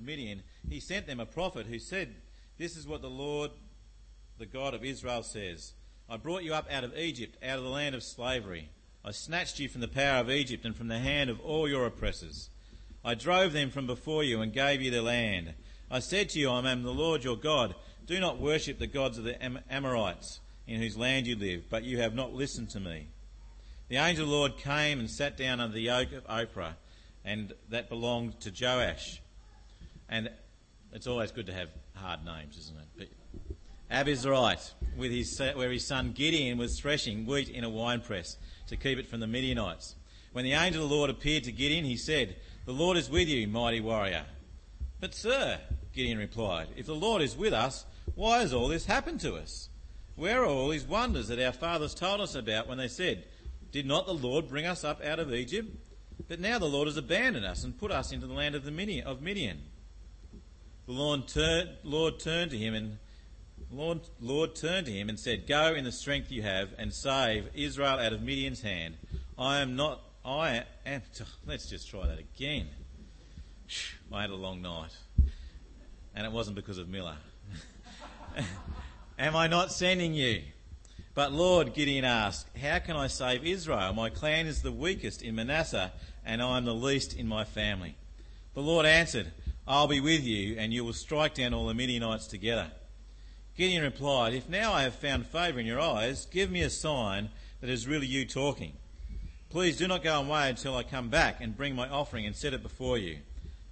of Midian, he sent them a prophet who said, This is what the Lord, the God of Israel, says I brought you up out of Egypt, out of the land of slavery. I snatched you from the power of Egypt and from the hand of all your oppressors. I drove them from before you and gave you the land. I said to you, I am the Lord your God. Do not worship the gods of the Amorites in whose land you live, but you have not listened to me. The angel of the Lord came and sat down under the oak of Ophrah, and that belonged to Joash. And it's always good to have hard names, isn't it? But Abiezrite, with his, where his son Gideon was threshing wheat in a winepress to keep it from the Midianites. When the angel of the Lord appeared to Gideon, he said, The Lord is with you, mighty warrior. But, sir, Gideon replied, If the Lord is with us, why has all this happened to us? Where are all these wonders that our fathers told us about when they said, Did not the Lord bring us up out of Egypt? But now the Lord has abandoned us and put us into the land of, the Midian, of Midian. The Lord, tur- Lord turned to him and Lord, Lord turned to him and said, Go in the strength you have and save Israel out of Midian's hand. I am not, I am, let's just try that again. I had a long night. And it wasn't because of Miller. am I not sending you? But Lord, Gideon asked, How can I save Israel? My clan is the weakest in Manasseh, and I am the least in my family. The Lord answered, I'll be with you, and you will strike down all the Midianites together. Gideon replied, If now I have found favour in your eyes, give me a sign that it is really you talking. Please do not go away until I come back and bring my offering and set it before you.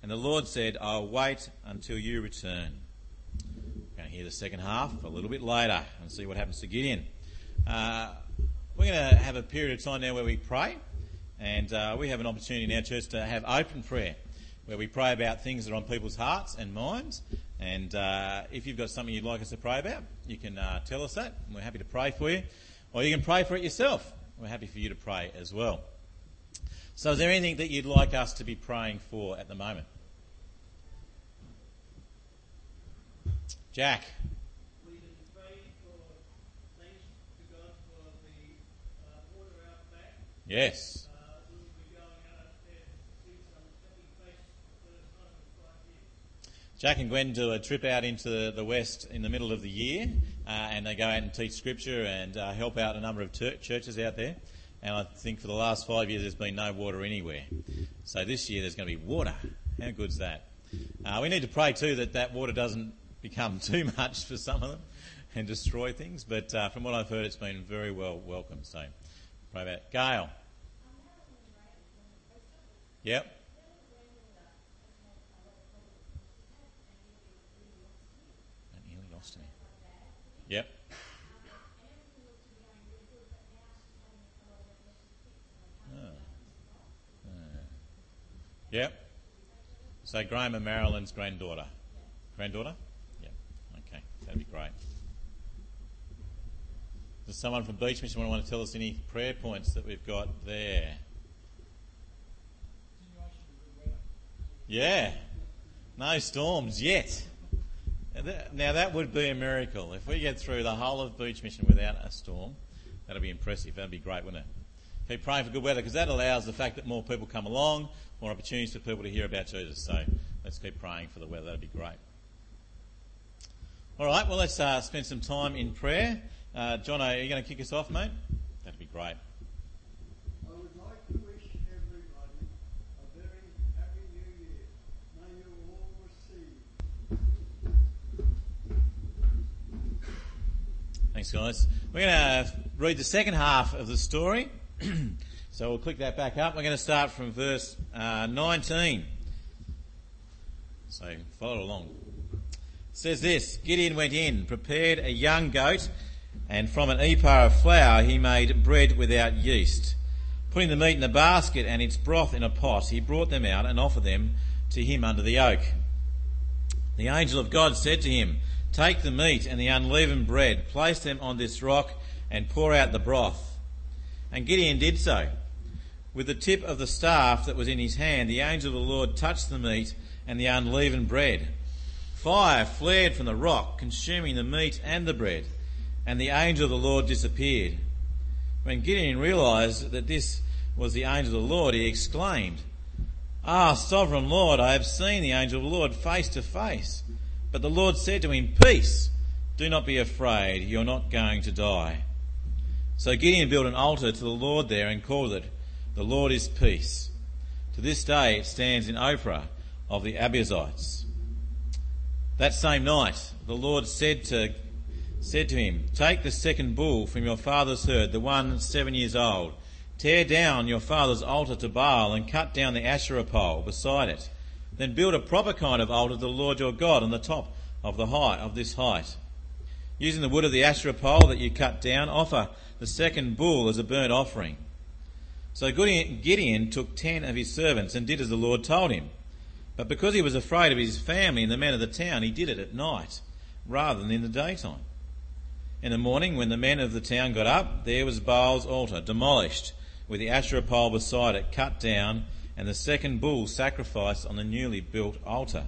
And the Lord said, I'll wait until you return. We're going to hear the second half a little bit later and see what happens to Gideon. Uh, we're going to have a period of time now where we pray, and uh, we have an opportunity our church to have open prayer, where we pray about things that are on people's hearts and minds, and uh, if you've got something you'd like us to pray about, you can uh, tell us that, and we're happy to pray for you. Or you can pray for it yourself. We're happy for you to pray as well. So, is there anything that you'd like us to be praying for at the moment? Jack. Yes. Jack and Gwen do a trip out into the west in the middle of the year, uh, and they go out and teach scripture and uh, help out a number of ter- churches out there. And I think for the last five years, there's been no water anywhere. So this year, there's going to be water. How good's that? Uh, we need to pray too that that water doesn't become too much for some of them and destroy things. But uh, from what I've heard, it's been very well welcomed. So pray about Gail. Yep. Yep. Oh. Yep. So Graham and Marilyn's granddaughter. Granddaughter? Yep. Okay. That'd be great. Does someone from Beach Mission want to tell us any prayer points that we've got there? Yeah. No storms yet. Now that would be a miracle. If we get through the whole of Beach Mission without a storm, that'd be impressive. That'd be great, wouldn't it? Keep praying for good weather because that allows the fact that more people come along, more opportunities for people to hear about Jesus. So let's keep praying for the weather. That'd be great. All right, well, let's uh, spend some time in prayer. Uh, John, are you going to kick us off, mate? That'd be great. Thanks, guys. We're going to read the second half of the story. so we'll click that back up. We're going to start from verse uh, 19. So follow along. It says this Gideon went in, prepared a young goat, and from an ephah of flour he made bread without yeast. Putting the meat in a basket and its broth in a pot, he brought them out and offered them to him under the oak. The angel of God said to him, Take the meat and the unleavened bread, place them on this rock, and pour out the broth. And Gideon did so. With the tip of the staff that was in his hand, the angel of the Lord touched the meat and the unleavened bread. Fire flared from the rock, consuming the meat and the bread, and the angel of the Lord disappeared. When Gideon realized that this was the angel of the Lord, he exclaimed, Ah, sovereign Lord, I have seen the angel of the Lord face to face. But the Lord said to him, Peace, do not be afraid, you're not going to die. So Gideon built an altar to the Lord there and called it, The Lord is Peace. To this day it stands in Ophrah of the Abiezrites. That same night, the Lord said to, said to him, Take the second bull from your father's herd, the one seven years old. Tear down your father's altar to Baal and cut down the Asherah pole beside it. Then build a proper kind of altar to the Lord your God on the top of the height of this height. Using the wood of the Asherah pole that you cut down, offer the second bull as a burnt offering. So Gideon took ten of his servants and did as the Lord told him. But because he was afraid of his family and the men of the town, he did it at night rather than in the daytime. In the morning, when the men of the town got up, there was Baal's altar demolished, with the Asherah pole beside it cut down, and the second bull sacrificed on the newly built altar.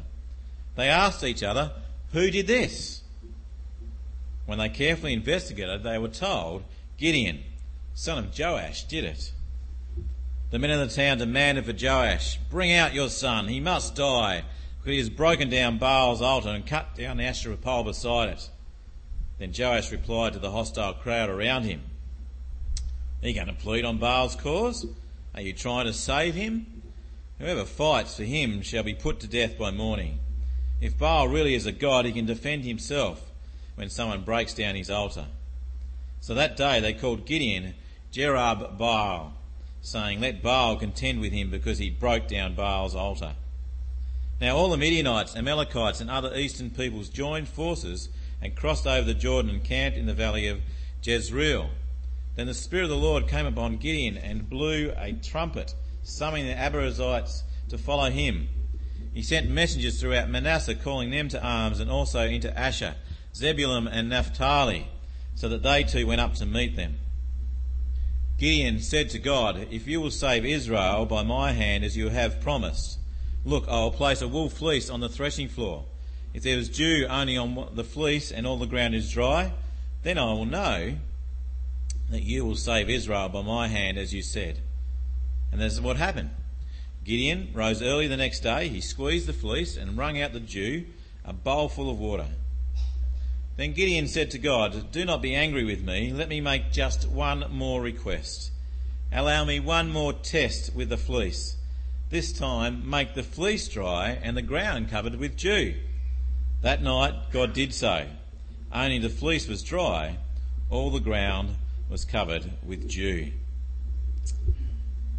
They asked each other, Who did this? When they carefully investigated, they were told, Gideon, son of Joash, did it. The men of the town demanded for Joash, Bring out your son, he must die, because he has broken down Baal's altar and cut down the Asherah pole beside it. Then Joash replied to the hostile crowd around him, Are you going to plead on Baal's cause? Are you trying to save him? Whoever fights for him shall be put to death by morning. If Baal really is a god, he can defend himself when someone breaks down his altar. So that day they called Gideon Jerub Baal saying, Let Baal contend with him because he broke down Baal's altar. Now all the Midianites, Amalekites, and other eastern peoples joined forces and crossed over the Jordan and camped in the valley of Jezreel. Then the Spirit of the Lord came upon Gideon and blew a trumpet, summoning the Abiezrites to follow him. He sent messengers throughout Manasseh, calling them to arms, and also into Asher, Zebulun, and Naphtali, so that they too went up to meet them. Gideon said to God, If you will save Israel by my hand as you have promised, look, I will place a wool fleece on the threshing floor. If there is dew only on the fleece and all the ground is dry, then I will know that you will save Israel by my hand as you said. And this is what happened. Gideon rose early the next day, he squeezed the fleece and wrung out the dew, a bowl full of water. Then Gideon said to God, Do not be angry with me. Let me make just one more request. Allow me one more test with the fleece. This time, make the fleece dry and the ground covered with dew. That night, God did so. Only the fleece was dry, all the ground was covered with dew.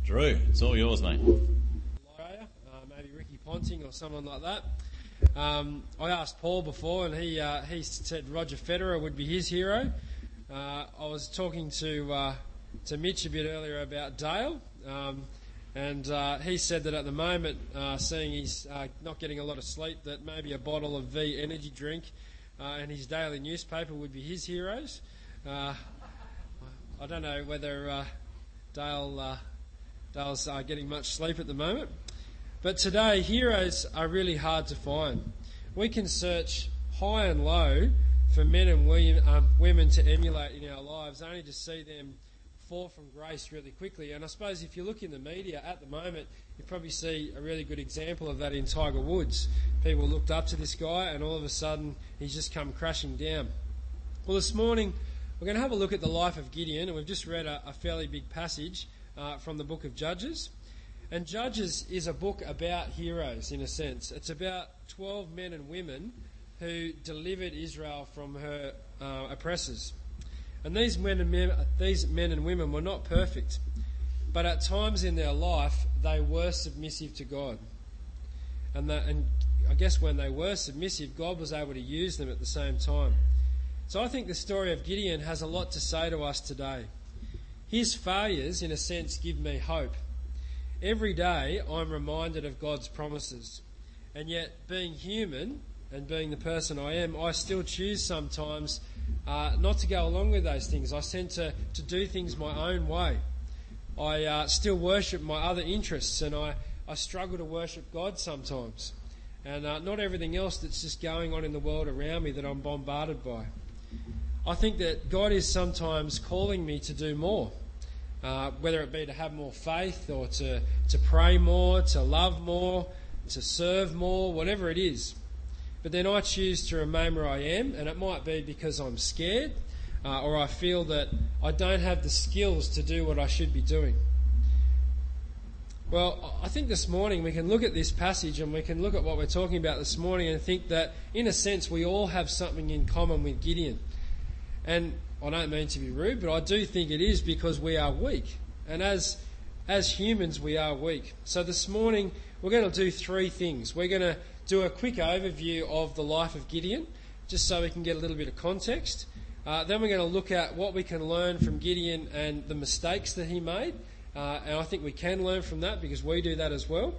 Drew, it's all yours, mate. Uh, maybe Ricky Ponting or someone like that. Um, I asked Paul before, and he uh, he said Roger Federer would be his hero. Uh, I was talking to uh, to Mitch a bit earlier about Dale, um, and uh, he said that at the moment, uh, seeing he's not getting a lot of sleep, that maybe a bottle of V energy drink and his daily newspaper would be his heroes. I don't know whether Dale Dale's getting much sleep at the moment. But today, heroes are really hard to find. We can search high and low for men and um, women to emulate in our lives, only to see them fall from grace really quickly. And I suppose if you look in the media at the moment, you probably see a really good example of that in Tiger Woods. People looked up to this guy, and all of a sudden, he's just come crashing down. Well, this morning, we're going to have a look at the life of Gideon, and we've just read a, a fairly big passage uh, from the book of Judges. And Judges is a book about heroes, in a sense. It's about 12 men and women who delivered Israel from her uh, oppressors. And these men and, men, these men and women were not perfect, but at times in their life, they were submissive to God. And, and I guess when they were submissive, God was able to use them at the same time. So I think the story of Gideon has a lot to say to us today. His failures, in a sense, give me hope Every day I'm reminded of God's promises. And yet, being human and being the person I am, I still choose sometimes uh, not to go along with those things. I tend to, to do things my own way. I uh, still worship my other interests and I, I struggle to worship God sometimes. And uh, not everything else that's just going on in the world around me that I'm bombarded by. I think that God is sometimes calling me to do more uh, whether it be to have more faith or to, to pray more, to love more, to serve more, whatever it is. But then I choose to remain where I am, and it might be because I'm scared uh, or I feel that I don't have the skills to do what I should be doing. Well, I think this morning we can look at this passage and we can look at what we're talking about this morning and think that, in a sense, we all have something in common with Gideon. And I don't mean to be rude, but I do think it is because we are weak. And as, as humans, we are weak. So this morning, we're going to do three things. We're going to do a quick overview of the life of Gideon, just so we can get a little bit of context. Uh, then we're going to look at what we can learn from Gideon and the mistakes that he made. Uh, and I think we can learn from that because we do that as well.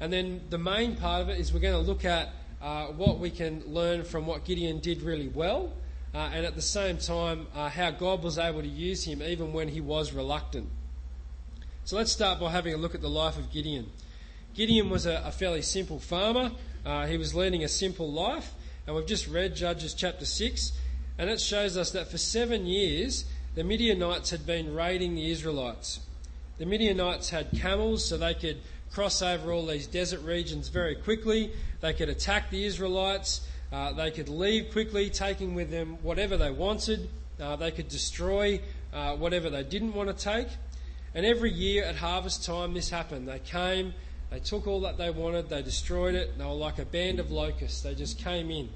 And then the main part of it is we're going to look at uh, what we can learn from what Gideon did really well, uh, and at the same time, uh, how God was able to use him even when he was reluctant. So let's start by having a look at the life of Gideon. Gideon was a, a fairly simple farmer. Uh, he was leading a simple life, and we've just read Judges chapter 6, and it shows us that for seven years the Midianites had been raiding the Israelites. The Midianites had camels so they could cross over all these desert regions very quickly. They could attack the Israelites. Uh, they could leave quickly, taking with them whatever they wanted. Uh, they could destroy uh, whatever they didn't want to take. And every year at harvest time, this happened. They came, they took all that they wanted, they destroyed it. They were like a band of locusts. They just came in.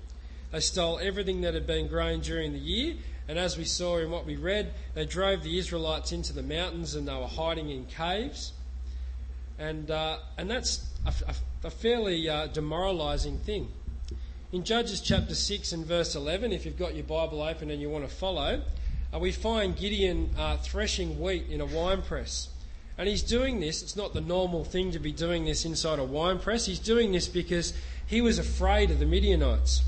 They stole everything that had been grown during the year and as we saw in what we read, they drove the Israelites into the mountains and they were hiding in caves. And, uh, and that's a, a, a fairly uh, demoralising thing. In Judges chapter 6 and verse 11, if you've got your Bible open and you want to follow, uh, we find Gideon uh, threshing wheat in a wine press. And he's doing this, it's not the normal thing to be doing this inside a wine press. He's doing this because he was afraid of the Midianites.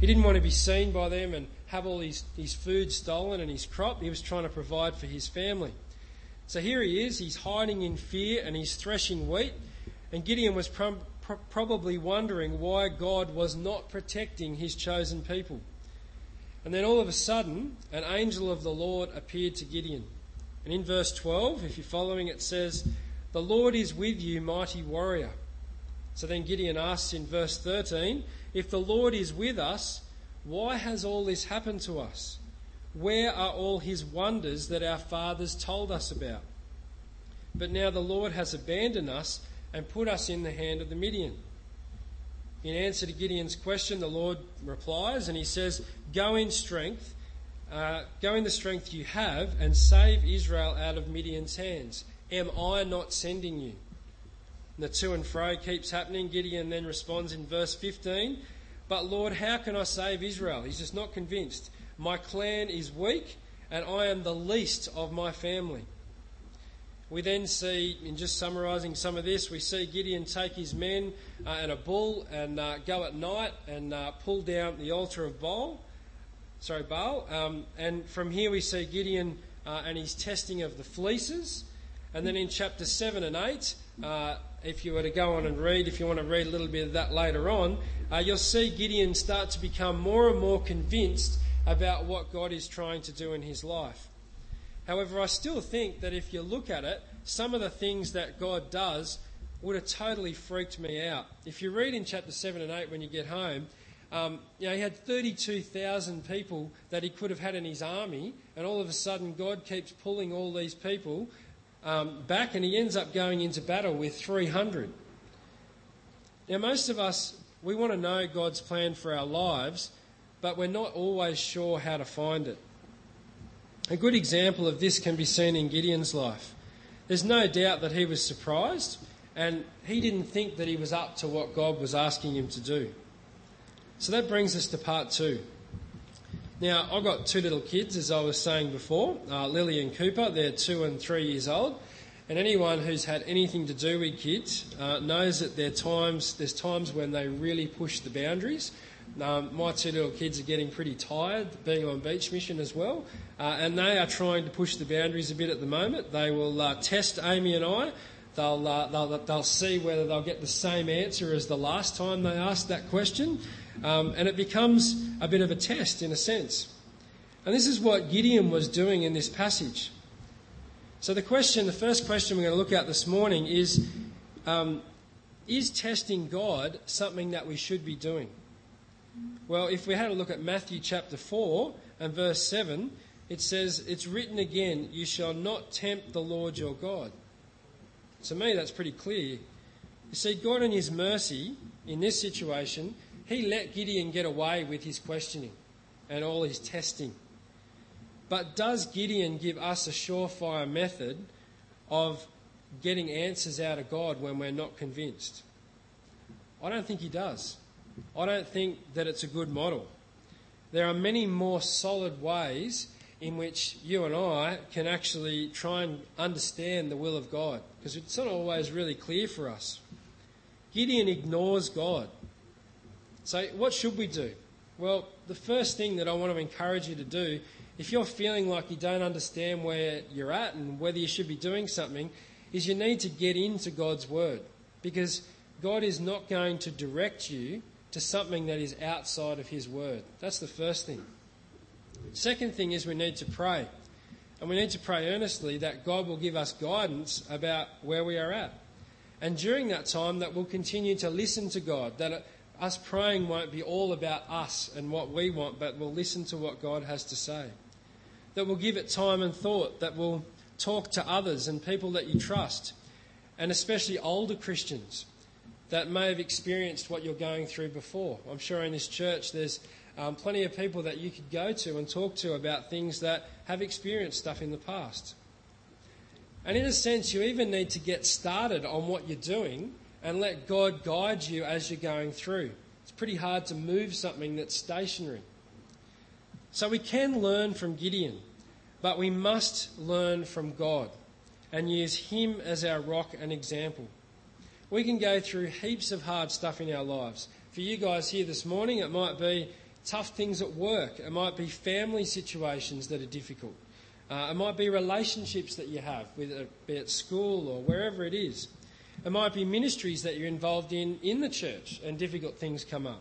He didn't want to be seen by them and have all his, his food stolen and his crop. He was trying to provide for his family. So here he is, he's hiding in fear and he's threshing wheat. And Gideon was probably wondering why God was not protecting his chosen people. And then all of a sudden, an angel of the Lord appeared to Gideon. And in verse 12, if you're following, it says, The Lord is with you, mighty warrior. So then Gideon asks in verse 13, If the Lord is with us, why has all this happened to us? Where are all his wonders that our fathers told us about? But now the Lord has abandoned us and put us in the hand of the Midian. In answer to Gideon's question, the Lord replies and he says, Go in strength, uh, go in the strength you have, and save Israel out of Midian's hands. Am I not sending you? And the to and fro keeps happening. Gideon then responds in verse 15 but Lord, how can I save Israel? He's just not convinced. My clan is weak, and I am the least of my family. We then see, in just summarising some of this, we see Gideon take his men uh, and a bull and uh, go at night and uh, pull down the altar of Baal. Sorry, Baal. Um, and from here we see Gideon uh, and his testing of the fleeces. And then in chapter 7 and 8, uh, if you were to go on and read, if you want to read a little bit of that later on, uh, you'll see Gideon start to become more and more convinced about what God is trying to do in his life. However, I still think that if you look at it, some of the things that God does would have totally freaked me out. If you read in chapter 7 and 8 when you get home, um, you know, he had 32,000 people that he could have had in his army, and all of a sudden God keeps pulling all these people um, back, and he ends up going into battle with 300. Now, most of us, we want to know God's plan for our lives, but we're not always sure how to find it. A good example of this can be seen in Gideon's life. There's no doubt that he was surprised, and he didn't think that he was up to what God was asking him to do. So that brings us to part two. Now, I've got two little kids, as I was saying before, uh, Lily and Cooper. They're two and three years old. And anyone who's had anything to do with kids uh, knows that there times, there's times when they really push the boundaries. Um, my two little kids are getting pretty tired being on beach mission as well, uh, and they are trying to push the boundaries a bit at the moment. They will uh, test Amy and I. They'll, uh, they'll, they'll see whether they'll get the same answer as the last time they asked that question. Um, and it becomes a bit of a test in a sense. And this is what Gideon was doing in this passage. So, the question, the first question we're going to look at this morning is um, Is testing God something that we should be doing? Well, if we had a look at Matthew chapter 4 and verse 7, it says, It's written again, you shall not tempt the Lord your God. To me, that's pretty clear. You see, God in His mercy, in this situation, He let Gideon get away with his questioning and all his testing. But does Gideon give us a surefire method of getting answers out of God when we're not convinced? I don't think he does. I don't think that it's a good model. There are many more solid ways in which you and I can actually try and understand the will of God because it's not always really clear for us. Gideon ignores God. So, what should we do? Well, the first thing that I want to encourage you to do, if you're feeling like you don't understand where you're at and whether you should be doing something, is you need to get into God's Word because God is not going to direct you to something that is outside of His Word. That's the first thing. Second thing is we need to pray. And we need to pray earnestly that God will give us guidance about where we are at. And during that time, that we'll continue to listen to God, that us praying won't be all about us and what we want, but we'll listen to what God has to say. That we'll give it time and thought, that we'll talk to others and people that you trust, and especially older Christians that may have experienced what you're going through before. I'm sure in this church there's um, plenty of people that you could go to and talk to about things that have experienced stuff in the past. And in a sense, you even need to get started on what you're doing and let God guide you as you're going through. It's pretty hard to move something that's stationary. So we can learn from Gideon, but we must learn from God and use Him as our rock and example. We can go through heaps of hard stuff in our lives. For you guys here this morning, it might be tough things at work, it might be family situations that are difficult, uh, it might be relationships that you have, whether it be at school or wherever it is. It might be ministries that you're involved in in the church and difficult things come up.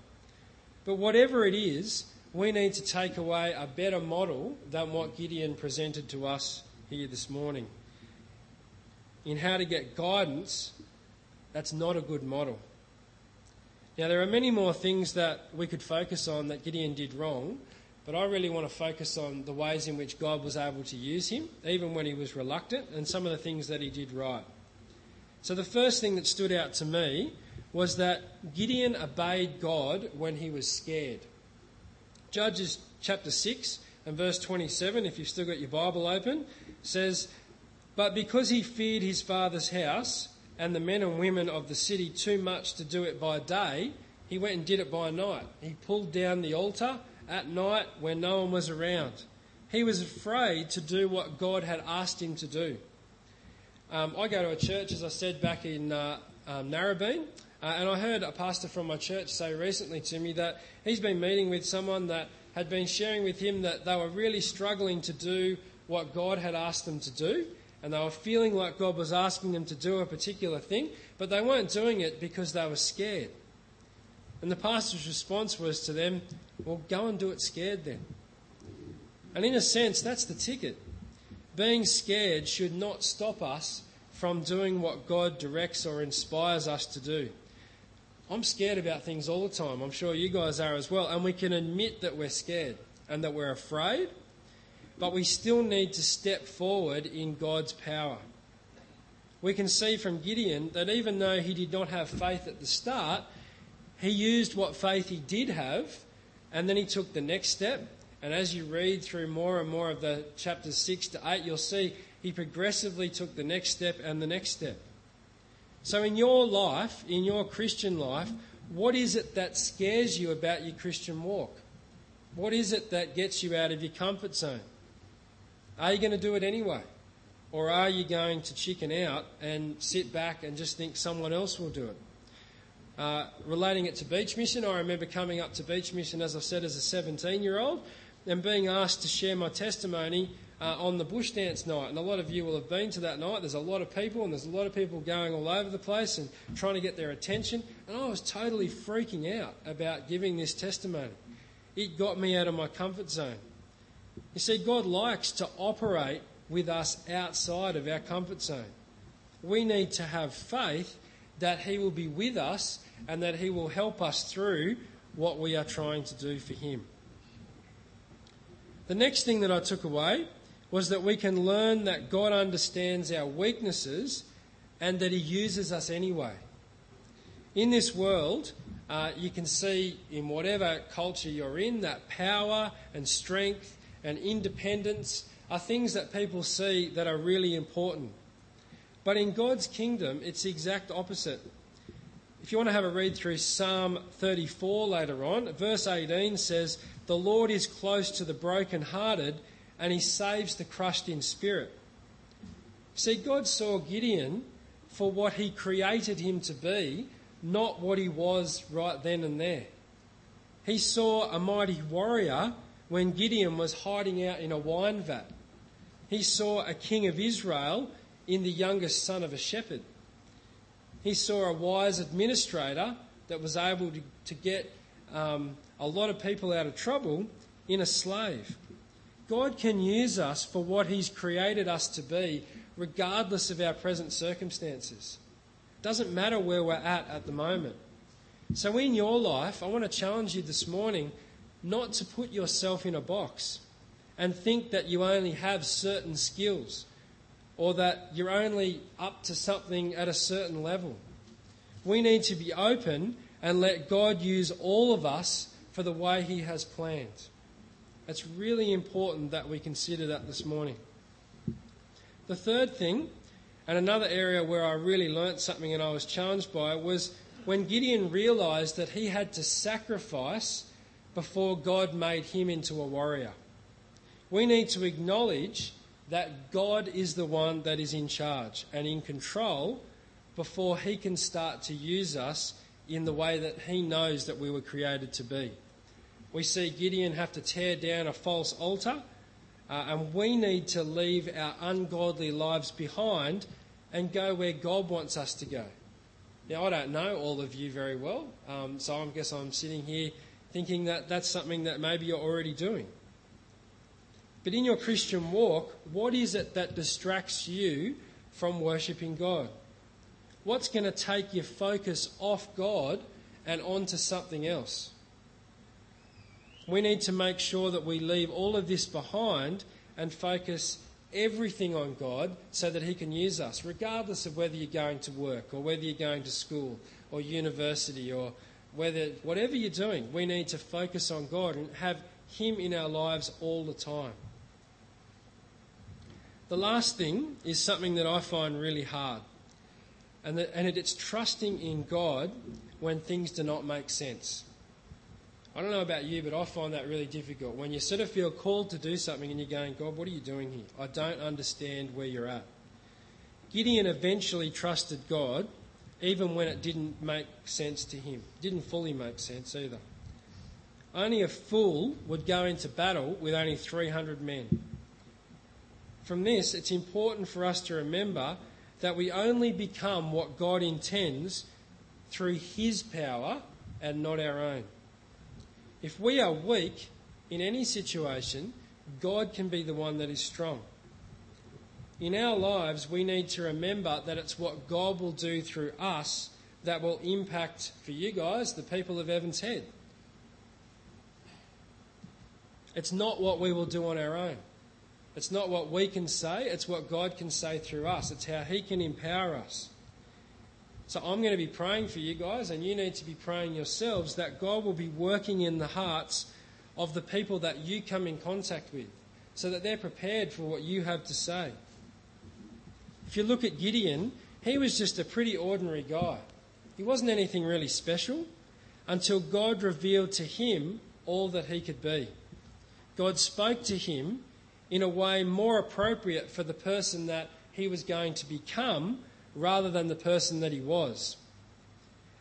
But whatever it is, we need to take away a better model than what Gideon presented to us here this morning. In how to get guidance that's not a good model. Now, there are many more things that we could focus on that Gideon did wrong, but I really want to focus on the ways in which God was able to use him, even when he was reluctant, and some of the things that he did right. So, the first thing that stood out to me was that Gideon obeyed God when he was scared. Judges chapter 6 and verse 27, if you've still got your Bible open, says, But because he feared his father's house, and the men and women of the city too much to do it by day, he went and did it by night. He pulled down the altar at night when no one was around. He was afraid to do what God had asked him to do. Um, I go to a church, as I said, back in uh, um, Narrabeen, uh, and I heard a pastor from my church say recently to me that he's been meeting with someone that had been sharing with him that they were really struggling to do what God had asked them to do and they were feeling like God was asking them to do a particular thing, but they weren't doing it because they were scared. And the pastor's response was to them, Well, go and do it scared then. And in a sense, that's the ticket. Being scared should not stop us from doing what God directs or inspires us to do. I'm scared about things all the time. I'm sure you guys are as well. And we can admit that we're scared and that we're afraid but we still need to step forward in God's power. We can see from Gideon that even though he did not have faith at the start, he used what faith he did have, and then he took the next step. And as you read through more and more of the chapters 6 to 8, you'll see he progressively took the next step and the next step. So, in your life, in your Christian life, what is it that scares you about your Christian walk? What is it that gets you out of your comfort zone? Are you going to do it anyway? Or are you going to chicken out and sit back and just think someone else will do it? Uh, relating it to beach mission, I remember coming up to beach mission, as I said, as a 17 year old and being asked to share my testimony uh, on the bush dance night. And a lot of you will have been to that night. There's a lot of people, and there's a lot of people going all over the place and trying to get their attention. And I was totally freaking out about giving this testimony. It got me out of my comfort zone. You see, God likes to operate with us outside of our comfort zone. We need to have faith that He will be with us and that He will help us through what we are trying to do for Him. The next thing that I took away was that we can learn that God understands our weaknesses and that He uses us anyway. In this world, uh, you can see in whatever culture you're in that power and strength and independence are things that people see that are really important. But in God's kingdom, it's the exact opposite. If you want to have a read through Psalm 34 later on, verse 18 says, The Lord is close to the brokenhearted and he saves the crushed in spirit. See, God saw Gideon for what he created him to be, not what he was right then and there. He saw a mighty warrior when Gideon was hiding out in a wine vat. He saw a king of Israel in the youngest son of a shepherd. He saw a wise administrator that was able to, to get um, a lot of people out of trouble in a slave. God can use us for what He's created us to be, regardless of our present circumstances. Doesn't matter where we're at at the moment. So, in your life, I want to challenge you this morning not to put yourself in a box and think that you only have certain skills or that you're only up to something at a certain level. We need to be open and let God use all of us for the way He has planned. It's really important that we consider that this morning. The third thing, and another area where I really learnt something and I was challenged by, was when Gideon realised that he had to sacrifice before God made him into a warrior. We need to acknowledge that God is the one that is in charge and in control before he can start to use us in the way that he knows that we were created to be. We see Gideon have to tear down a false altar, uh, and we need to leave our ungodly lives behind and go where God wants us to go. Now, I don't know all of you very well, um, so I guess I'm sitting here thinking that that's something that maybe you're already doing. But in your Christian walk, what is it that distracts you from worshipping God? What's going to take your focus off God and onto something else? We need to make sure that we leave all of this behind and focus everything on God so that He can use us, regardless of whether you're going to work or whether you're going to school or university or whether whatever you're doing, we need to focus on God and have Him in our lives all the time. The last thing is something that I find really hard, and, that, and it's trusting in God when things do not make sense. I don't know about you, but I find that really difficult. When you sort of feel called to do something and you're going, God, what are you doing here? I don't understand where you're at. Gideon eventually trusted God, even when it didn't make sense to him. It didn't fully make sense either. Only a fool would go into battle with only 300 men. From this, it's important for us to remember that we only become what God intends through His power and not our own. If we are weak in any situation, God can be the one that is strong. In our lives, we need to remember that it's what God will do through us that will impact, for you guys, the people of Evans Head. It's not what we will do on our own. It's not what we can say, it's what God can say through us. It's how He can empower us. So I'm going to be praying for you guys, and you need to be praying yourselves that God will be working in the hearts of the people that you come in contact with so that they're prepared for what you have to say. If you look at Gideon, he was just a pretty ordinary guy. He wasn't anything really special until God revealed to him all that he could be. God spoke to him in a way more appropriate for the person that he was going to become rather than the person that he was.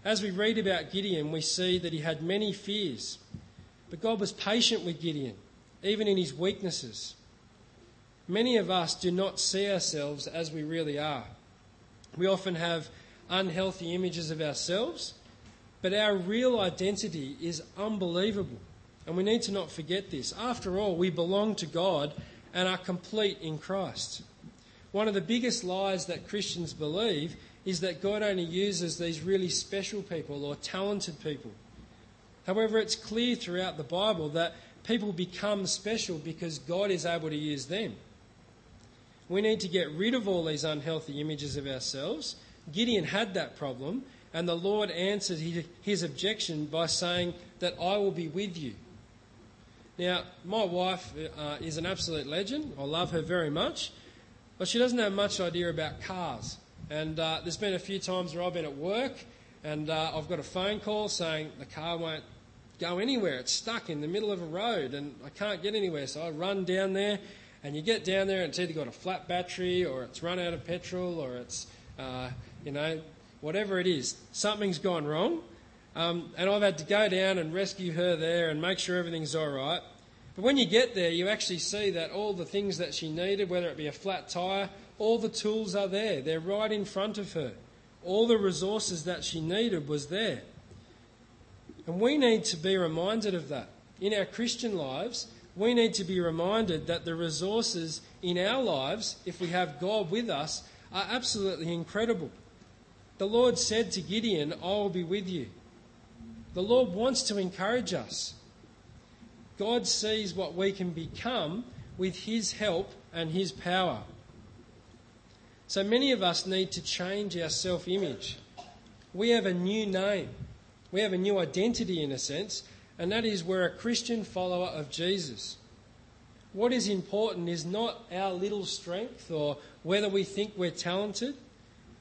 As we read about Gideon, we see that he had many fears, but God was patient with Gideon, even in his weaknesses. Many of us do not see ourselves as we really are. We often have unhealthy images of ourselves, but our real identity is unbelievable. And we need to not forget this. After all, we belong to God and are complete in Christ. One of the biggest lies that Christians believe is that God only uses these really special people or talented people. However, it's clear throughout the Bible that people become special because God is able to use them. We need to get rid of all these unhealthy images of ourselves. Gideon had that problem, and the Lord answered his objection by saying that I will be with you. Now, my wife uh, is an absolute legend. I love her very much, but she doesn't have much idea about cars. And uh, there's been a few times where I've been at work and uh, I've got a phone call saying the car won't go anywhere. It's stuck in the middle of a road and I can't get anywhere. So I run down there and you get down there and it's either got a flat battery or it's run out of petrol or it's, uh, you know, whatever it is. Something's gone wrong. Um, and I've had to go down and rescue her there and make sure everything's all right. But when you get there, you actually see that all the things that she needed, whether it be a flat tyre, all the tools are there. They're right in front of her. All the resources that she needed was there. And we need to be reminded of that. In our Christian lives, we need to be reminded that the resources in our lives, if we have God with us, are absolutely incredible. The Lord said to Gideon, I will be with you. The Lord wants to encourage us. God sees what we can become with His help and His power. So many of us need to change our self image. We have a new name, we have a new identity in a sense, and that is we're a Christian follower of Jesus. What is important is not our little strength or whether we think we're talented,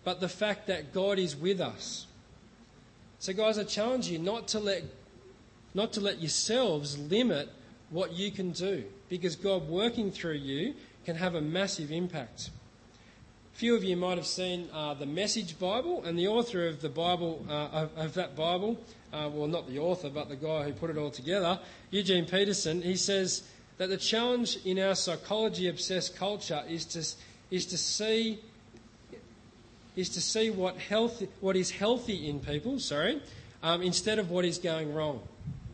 but the fact that God is with us. So, guys, I challenge you not to let, not to let yourselves limit what you can do, because God working through you can have a massive impact. Few of you might have seen uh, the Message Bible, and the author of the Bible, uh, of, of, that Bible, uh, well, not the author, but the guy who put it all together, Eugene Peterson, he says that the challenge in our psychology obsessed culture is to, is to see is to see what, health, what is healthy in people, sorry, um, instead of what is going wrong.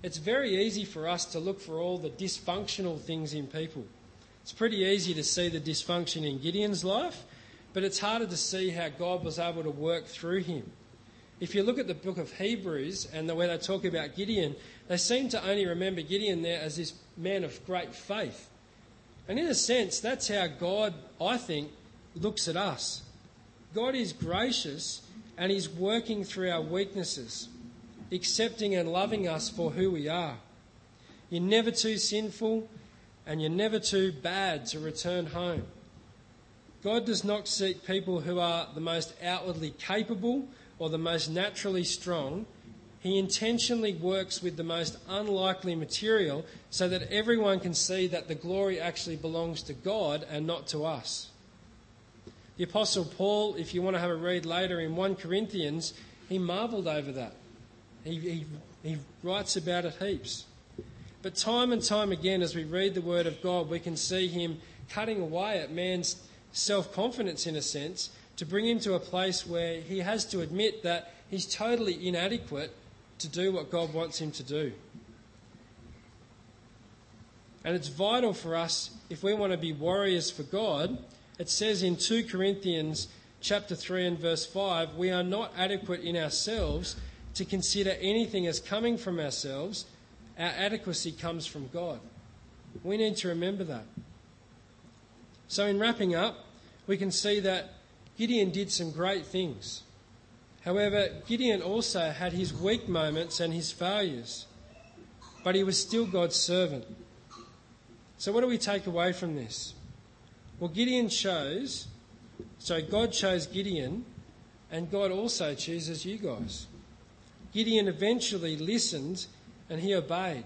It's very easy for us to look for all the dysfunctional things in people. It's pretty easy to see the dysfunction in Gideon's life, but it's harder to see how God was able to work through him. If you look at the book of Hebrews and the way they talk about Gideon, they seem to only remember Gideon there as this man of great faith. And in a sense, that's how God, I think, looks at us. God is gracious and He's working through our weaknesses, accepting and loving us for who we are. You're never too sinful and you're never too bad to return home. God does not seek people who are the most outwardly capable or the most naturally strong. He intentionally works with the most unlikely material so that everyone can see that the glory actually belongs to God and not to us. The Apostle Paul, if you want to have a read later in 1 Corinthians, he marvelled over that. He, he, he writes about it heaps. But time and time again, as we read the Word of God, we can see him cutting away at man's self confidence, in a sense, to bring him to a place where he has to admit that he's totally inadequate to do what God wants him to do. And it's vital for us, if we want to be warriors for God, it says in 2 Corinthians chapter 3 and verse 5, we are not adequate in ourselves to consider anything as coming from ourselves. Our adequacy comes from God. We need to remember that. So, in wrapping up, we can see that Gideon did some great things. However, Gideon also had his weak moments and his failures, but he was still God's servant. So, what do we take away from this? Well, Gideon chose, so God chose Gideon, and God also chooses you guys. Gideon eventually listened and he obeyed.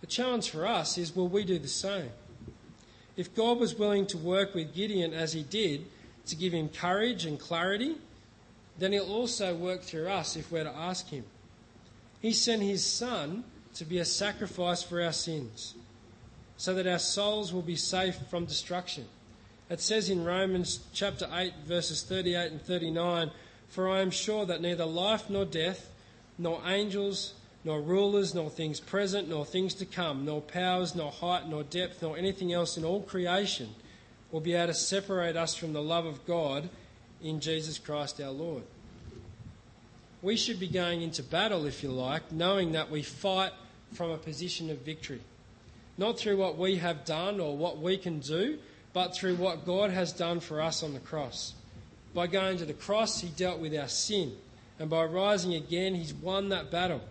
The challenge for us is will we do the same? If God was willing to work with Gideon as he did to give him courage and clarity, then he'll also work through us if we're to ask him. He sent his son to be a sacrifice for our sins so that our souls will be safe from destruction. It says in Romans chapter 8, verses 38 and 39 For I am sure that neither life nor death, nor angels, nor rulers, nor things present, nor things to come, nor powers, nor height, nor depth, nor anything else in all creation will be able to separate us from the love of God in Jesus Christ our Lord. We should be going into battle, if you like, knowing that we fight from a position of victory. Not through what we have done or what we can do, but through what God has done for us on the cross. By going to the cross, He dealt with our sin. And by rising again, He's won that battle.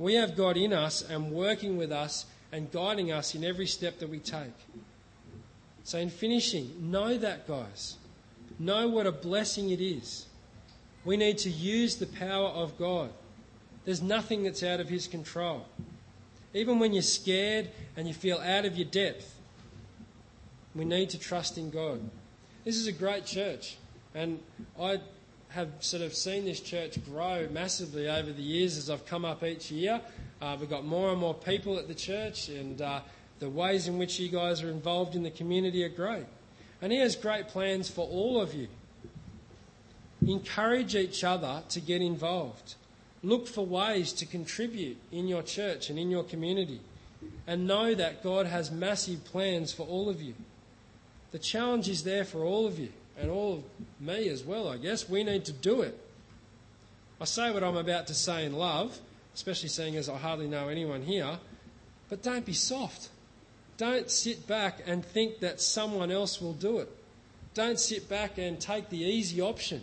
We have God in us and working with us and guiding us in every step that we take. So, in finishing, know that, guys. Know what a blessing it is. We need to use the power of God. There's nothing that's out of His control. Even when you're scared and you feel out of your depth, we need to trust in God. This is a great church, and I have sort of seen this church grow massively over the years as I've come up each year. Uh, we've got more and more people at the church, and uh, the ways in which you guys are involved in the community are great. And He has great plans for all of you. Encourage each other to get involved. Look for ways to contribute in your church and in your community. And know that God has massive plans for all of you. The challenge is there for all of you and all of me as well, I guess. We need to do it. I say what I'm about to say in love, especially seeing as I hardly know anyone here, but don't be soft. Don't sit back and think that someone else will do it. Don't sit back and take the easy option.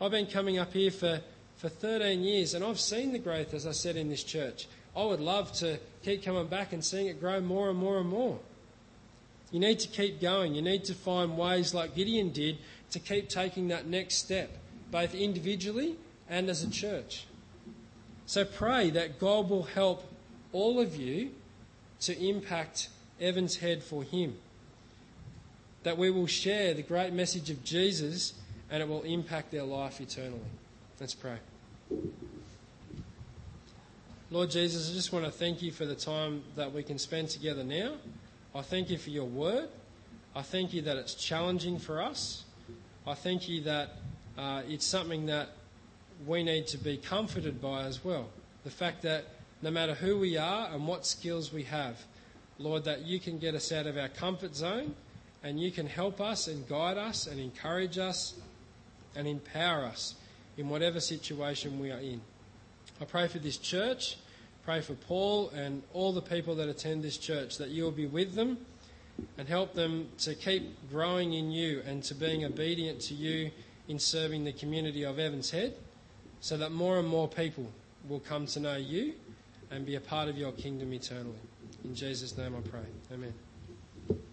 I've been coming up here for, for 13 years and I've seen the growth, as I said, in this church. I would love to keep coming back and seeing it grow more and more and more. You need to keep going. You need to find ways, like Gideon did, to keep taking that next step, both individually and as a church. So pray that God will help all of you to impact Evans Head for Him. That we will share the great message of Jesus and it will impact their life eternally. Let's pray. Lord Jesus, I just want to thank you for the time that we can spend together now. I thank you for your word. I thank you that it's challenging for us. I thank you that uh, it's something that we need to be comforted by as well. The fact that no matter who we are and what skills we have, Lord, that you can get us out of our comfort zone and you can help us and guide us and encourage us and empower us in whatever situation we are in. I pray for this church. Pray for Paul and all the people that attend this church that you will be with them and help them to keep growing in you and to being obedient to you in serving the community of Evans Head so that more and more people will come to know you and be a part of your kingdom eternally. In Jesus' name I pray. Amen.